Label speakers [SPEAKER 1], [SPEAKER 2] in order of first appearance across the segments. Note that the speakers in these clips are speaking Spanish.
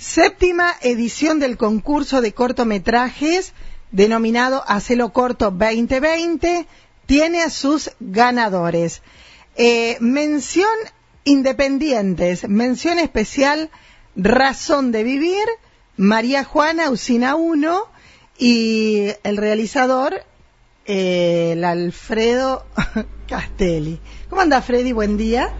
[SPEAKER 1] Séptima edición del concurso de cortometrajes denominado Hacelo Corto 2020 tiene a sus ganadores. Eh, mención independientes, mención especial Razón de Vivir, María Juana Usina 1 y el realizador, eh, el Alfredo Castelli. ¿Cómo anda Freddy? Buen día.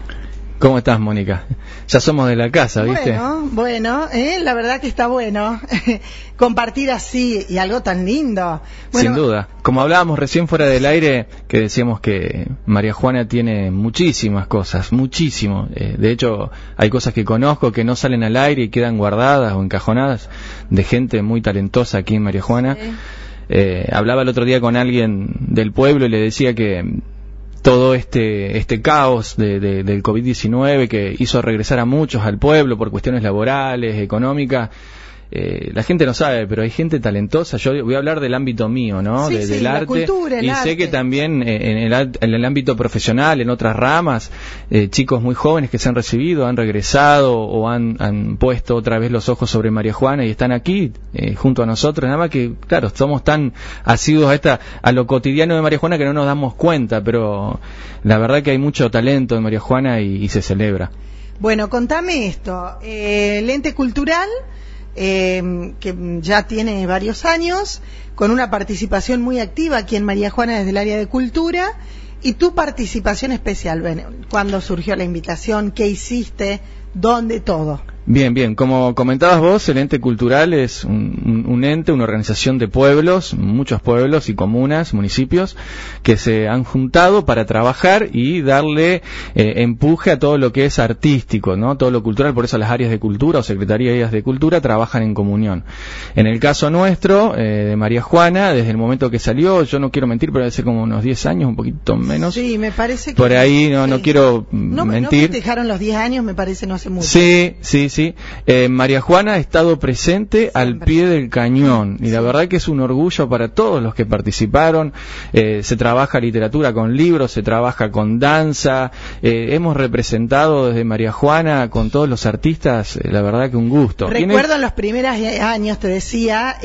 [SPEAKER 2] ¿Cómo estás, Mónica? Ya somos de la casa, ¿viste?
[SPEAKER 1] Bueno, bueno, ¿eh? la verdad que está bueno compartir así y algo tan lindo.
[SPEAKER 2] Sin duda. Como hablábamos recién fuera del aire, que decíamos que María Juana tiene muchísimas cosas, muchísimo. Eh, de hecho, hay cosas que conozco que no salen al aire y quedan guardadas o encajonadas de gente muy talentosa aquí en María Juana. Eh, hablaba el otro día con alguien del pueblo y le decía que todo este, este caos de, del COVID-19 que hizo regresar a muchos al pueblo por cuestiones laborales, económicas, eh, la gente no sabe, pero hay gente talentosa. Yo voy a hablar del ámbito mío, ¿no? del arte. y sé que también eh, en, el, en, el, ámbito profesional, en otras ramas, eh, chicos muy jóvenes que se han recibido, han regresado o han, han, puesto otra vez los ojos sobre María Juana y están aquí junto a nosotros. Nada más que, claro, somos tan asiduos a esta, a lo cotidiano de María Juana que no nos damos cuenta, pero la verdad que hay mucho talento en María Juana y, y se celebra.
[SPEAKER 1] Bueno, contame esto. el ente cultural eh, que ya tiene varios años, con una participación muy activa aquí en María Juana desde el área de cultura, y tu participación especial. Bueno, ¿Cuándo surgió la invitación? ¿Qué hiciste? ¿Dónde? Todo.
[SPEAKER 2] Bien, bien. Como comentabas vos, el ente cultural es un, ente, una organización de pueblos, muchos pueblos y comunas, municipios, que se han juntado para trabajar y darle eh, empuje a todo lo que es artístico, ¿no? Todo lo cultural. Por eso las áreas de cultura o secretarías de cultura trabajan en comunión. En el caso nuestro, eh, de María Juana, desde el momento que salió, yo no quiero mentir, pero hace como unos 10 años, un poquito menos.
[SPEAKER 1] Sí, me parece que.
[SPEAKER 2] Por ahí no, no quiero mentir.
[SPEAKER 1] No dejaron los 10 años, me parece no hace mucho.
[SPEAKER 2] Sí, sí, sí. Eh, María Juana ha estado presente al pie del cañón y la verdad que es un orgullo para todos los que participaron. Eh, se trabaja literatura con libros, se trabaja con danza. Eh, hemos representado desde María Juana con todos los artistas, la verdad que un gusto.
[SPEAKER 1] Recuerdo en los primeros años, te decía,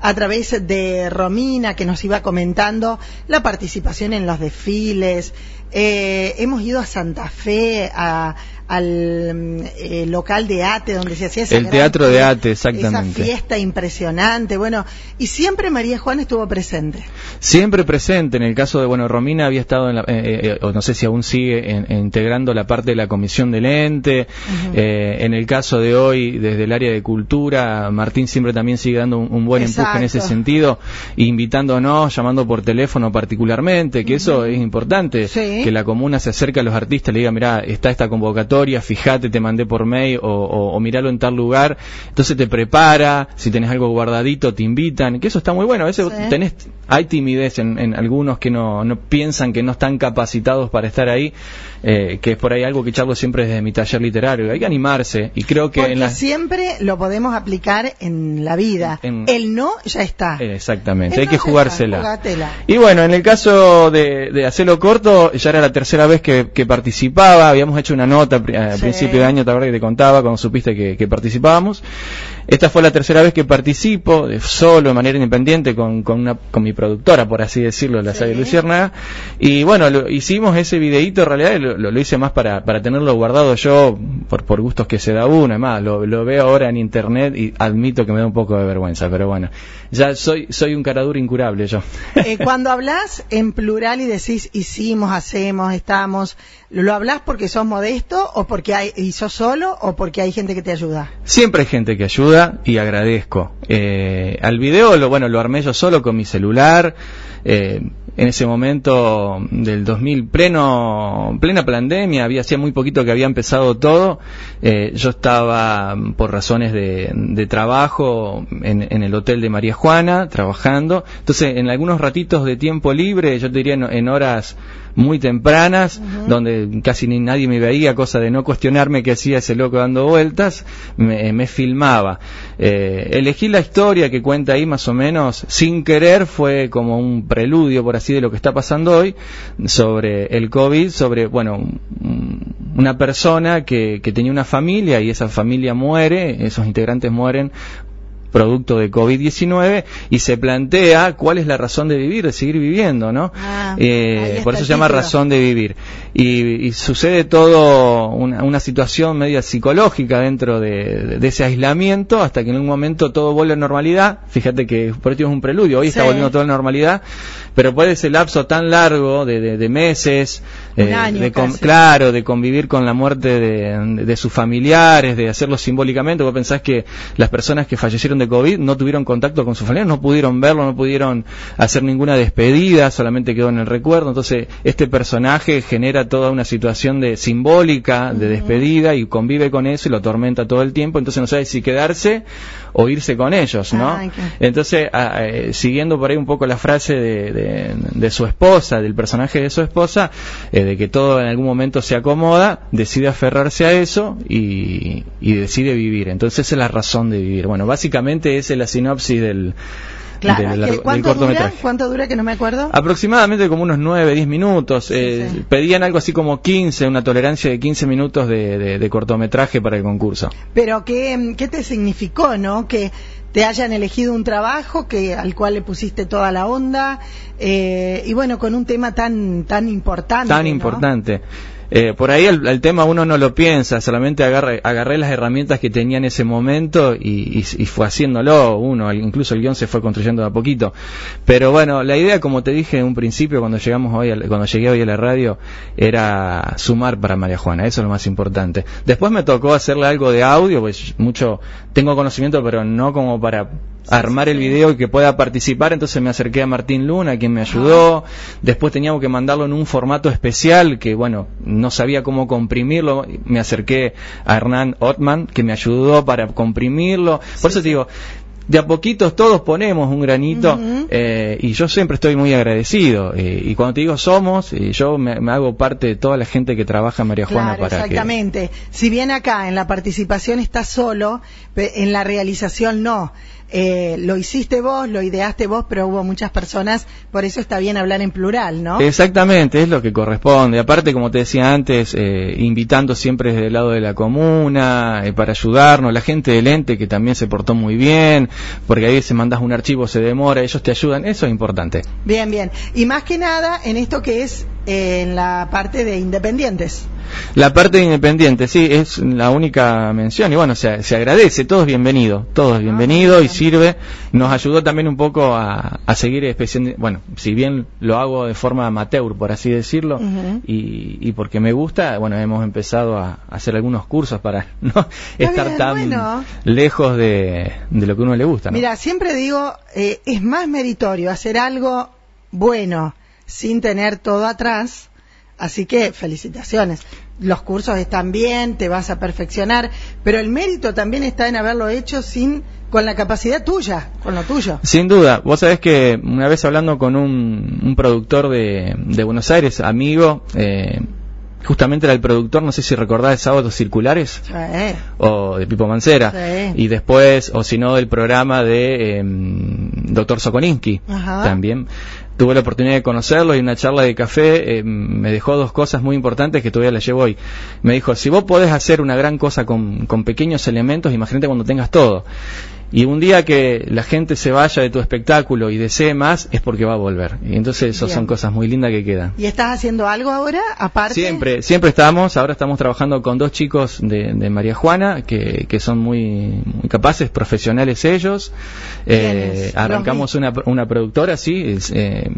[SPEAKER 1] a través de Romina que nos iba comentando la participación en los desfiles. Hemos ido a Santa Fe a al eh, local de Ate donde se hacía esa
[SPEAKER 2] el teatro de Ate exactamente.
[SPEAKER 1] esa fiesta impresionante. Bueno y siempre María Juana estuvo presente.
[SPEAKER 2] Siempre presente. En el caso de bueno Romina había estado en la, eh, eh, o no sé si aún sigue integrando la parte de la comisión del ente. En el caso de hoy desde el área de cultura Martín siempre también sigue dando un, buen empuje en ese sentido invitándonos llamando por teléfono particularmente que eso es importante que la comuna se acerque a los artistas le diga mira está esta convocatoria fíjate, te mandé por mail o, o, miralo en tal lugar. Entonces te prepara, si tenés algo guardadito, te invitan, que eso está muy bueno. A veces tenés, hay timidez en, algunos que no, no, piensan que no están capacitados para estar ahí, eh, que es por ahí algo que charlo siempre desde mi taller literario. Hay que animarse y creo que
[SPEAKER 1] en siempre lo podemos aplicar en la vida. el no ya está.
[SPEAKER 2] Exactamente, hay que jugársela. y bueno, en el caso de, hacerlo corto, ya era la tercera vez que, que participaba, habíamos hecho una nota al principio de año, te que te contaba cuando supiste que, participábamos. Esta fue la tercera vez que participo, solo, de manera independiente, con, con, una, con mi productora, por así decirlo, la sí. Luciérnaga. Y bueno, lo, hicimos ese videíto, en realidad lo, lo, hice más para, para tenerlo guardado yo, por, por gustos que se da uno, más, lo, lo veo ahora en internet y admito que me da un poco de vergüenza, pero bueno, ya soy, soy un caraduro incurable yo.
[SPEAKER 1] Eh, cuando hablas en plural y decís hicimos, hacemos, estamos, ¿lo hablas porque sos modesto o porque hay, y sos solo o porque hay gente que te ayuda?
[SPEAKER 2] Siempre hay gente que ayuda y agradezco. Eh, al video, lo, bueno, lo armé yo solo con mi celular. Eh, en ese momento del 2000, pleno, plena pandemia, había hacía muy poquito que había empezado todo. Eh, yo estaba por razones de, de trabajo en, en, el hotel de María Juana, trabajando. Entonces, en algunos ratitos de tiempo libre, yo te diría en horas muy tempranas, donde casi ni nadie me veía, cosa de no cuestionarme qué hacía ese loco dando vueltas, me, filmaba. Eh, elegí la historia que cuenta ahí más o menos, sin querer, fue como un preludio, por así así de lo que está pasando hoy sobre el COVID, sobre, bueno, una persona que, que tenía una familia y esa familia muere, esos integrantes mueren producto de COVID-19 y se plantea cuál es la razón de vivir, de seguir viviendo, ¿no? Ah, eh, por eso se llama razón de vivir. Y, sucede todo una, situación media psicológica dentro de, ese aislamiento hasta que en un momento todo vuelve a normalidad. Fíjate que por esto es un preludio, hoy está volviendo todo a normalidad, pero puede ese lapso tan largo de, meses,
[SPEAKER 1] eh, de
[SPEAKER 2] claro, de convivir con la muerte de, sus familiares, de hacerlo simbólicamente. Vos pensás que las personas que fallecieron de COVID no tuvieron contacto con sus familiares, no pudieron verlo, no pudieron hacer ninguna despedida, solamente quedó en el recuerdo. Entonces, este personaje genera toda una situación de simbólica, de despedida, y convive con eso y lo atormenta todo el tiempo. Entonces, no sabe si quedarse o irse con ellos, ¿no? Entonces, eh, siguiendo por ahí un poco la frase de de, su esposa, del personaje de su esposa, eh, de que todo en algún momento se acomoda, decide aferrarse a eso y, decide vivir. Entonces esa es la razón de vivir. Bueno, básicamente esa es la sinopsis del,
[SPEAKER 1] ¿cuánto Dura? ¿Cuánto dura que no me acuerdo?
[SPEAKER 2] Aproximadamente como unos 9, 10 minutos. Eh, pedían algo así como 15, una tolerancia de 15 minutos de, cortometraje para el concurso.
[SPEAKER 1] Pero ¿qué, ¿qué te significó, no? Que te hayan elegido un trabajo que al cual le pusiste toda la onda eh, y bueno con un tema tan tan importante
[SPEAKER 2] tan importante eh, por ahí el, tema uno no lo piensa, solamente agarré, agarré las herramientas que tenía en ese momento y, fue haciéndolo uno, incluso el guion se fue construyendo de a poquito. Pero bueno, la idea, como te dije en un principio cuando llegamos hoy, cuando llegué hoy a la radio, era sumar para María Juana, eso es lo más importante. Después me tocó hacerle algo de audio, pues mucho, tengo conocimiento, pero no como para armar el video y que pueda participar, entonces me acerqué a Martín Luna, quien me ayudó. Después teníamos que mandarlo en un formato especial que, bueno, no sabía cómo comprimirlo. Me acerqué a Hernán Ottman, que me ayudó para comprimirlo. Por eso te digo, de a poquitos todos ponemos un granito eh, y yo siempre estoy muy agradecido. Eh, y cuando te digo somos, eh, yo me, hago parte de toda la gente que trabaja en María Juana para
[SPEAKER 1] exactamente. Si bien acá en la participación estás solo, en la realización no. Eh, lo hiciste vos, lo ideaste vos, pero hubo muchas personas, por eso está bien hablar en plural, ¿no?
[SPEAKER 2] Exactamente, es lo que corresponde. Aparte, como te decía antes, eh, invitando siempre desde el lado de la comuna, eh, para ayudarnos, la gente del ente que también se portó muy bien, porque a veces mandas un archivo, se demora, ellos te ayudan, eso es importante.
[SPEAKER 1] Bien, bien. Y más que nada en esto que es en la parte de independientes.
[SPEAKER 2] La parte de independiente, sí, es la única mención. Y bueno, se, se agradece, todo es bienvenido, todo es bienvenido y sirve. Nos ayudó también un poco a, seguir especializando. Bueno, si bien lo hago de forma amateur, por así decirlo, y, porque me gusta, bueno, hemos empezado a, hacer algunos cursos para no estar tan lejos de, lo que uno le gusta.
[SPEAKER 1] Mira, siempre digo, eh, es más meritorio hacer algo bueno sin tener todo atrás Así que felicitaciones. Los cursos están bien, te vas a perfeccionar, pero el mérito también está en haberlo hecho sin con la capacidad tuya, con lo tuyo.
[SPEAKER 2] Sin duda. Vos sabés que una vez hablando con un, productor de, Buenos Aires, amigo, eh, justamente era el productor, no sé si recordás, Sábados Circulares. O de Pipo Mancera, y después, o si no, del programa de em, Doctor Sokolinsky también. Tuve la oportunidad de conocerlo y una charla de café eh, me dejó dos cosas muy importantes que todavía las llevo hoy. Me dijo, si vos podés hacer una gran cosa con, con pequeños elementos, imagínate cuando tengas todo. Y un día que la gente se vaya de tu espectáculo y desee más, es porque va a volver. Y entonces eso son cosas muy lindas que quedan.
[SPEAKER 1] ¿Y estás haciendo algo ahora, aparte?
[SPEAKER 2] Siempre, siempre estamos. Ahora estamos trabajando con dos chicos de, María Juana, que, que son muy, muy, capaces, profesionales ellos. Eh, arrancamos una, una productora, sí, eh,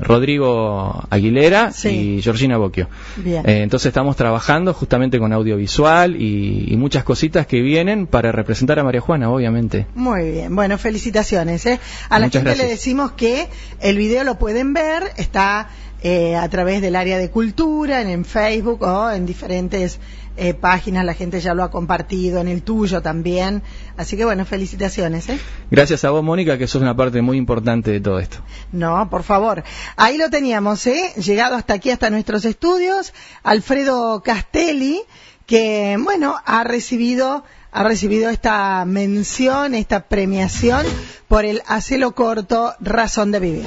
[SPEAKER 2] Rodrigo Aguilera y Georgina Bocchio. Eh, entonces estamos trabajando justamente con audiovisual y, y muchas cositas que vienen para representar a María Juana, obviamente.
[SPEAKER 1] Muy bien, bueno, felicitaciones. ¿eh? A la gente le decimos que el video lo pueden ver, está eh, a través del área de cultura, en, Facebook o en diferentes eh, páginas, la gente ya lo ha compartido, en el tuyo también. Así que bueno, felicitaciones. ¿eh?
[SPEAKER 2] Gracias a vos, Mónica, que sos una parte muy importante de todo esto.
[SPEAKER 1] No, por favor. Ahí lo teníamos, ¿eh? llegado hasta aquí, hasta nuestros estudios, Alfredo Castelli, que bueno, ha recibido ha recibido esta mención, esta premiación por el Hacelo Corto Razón de Vivir.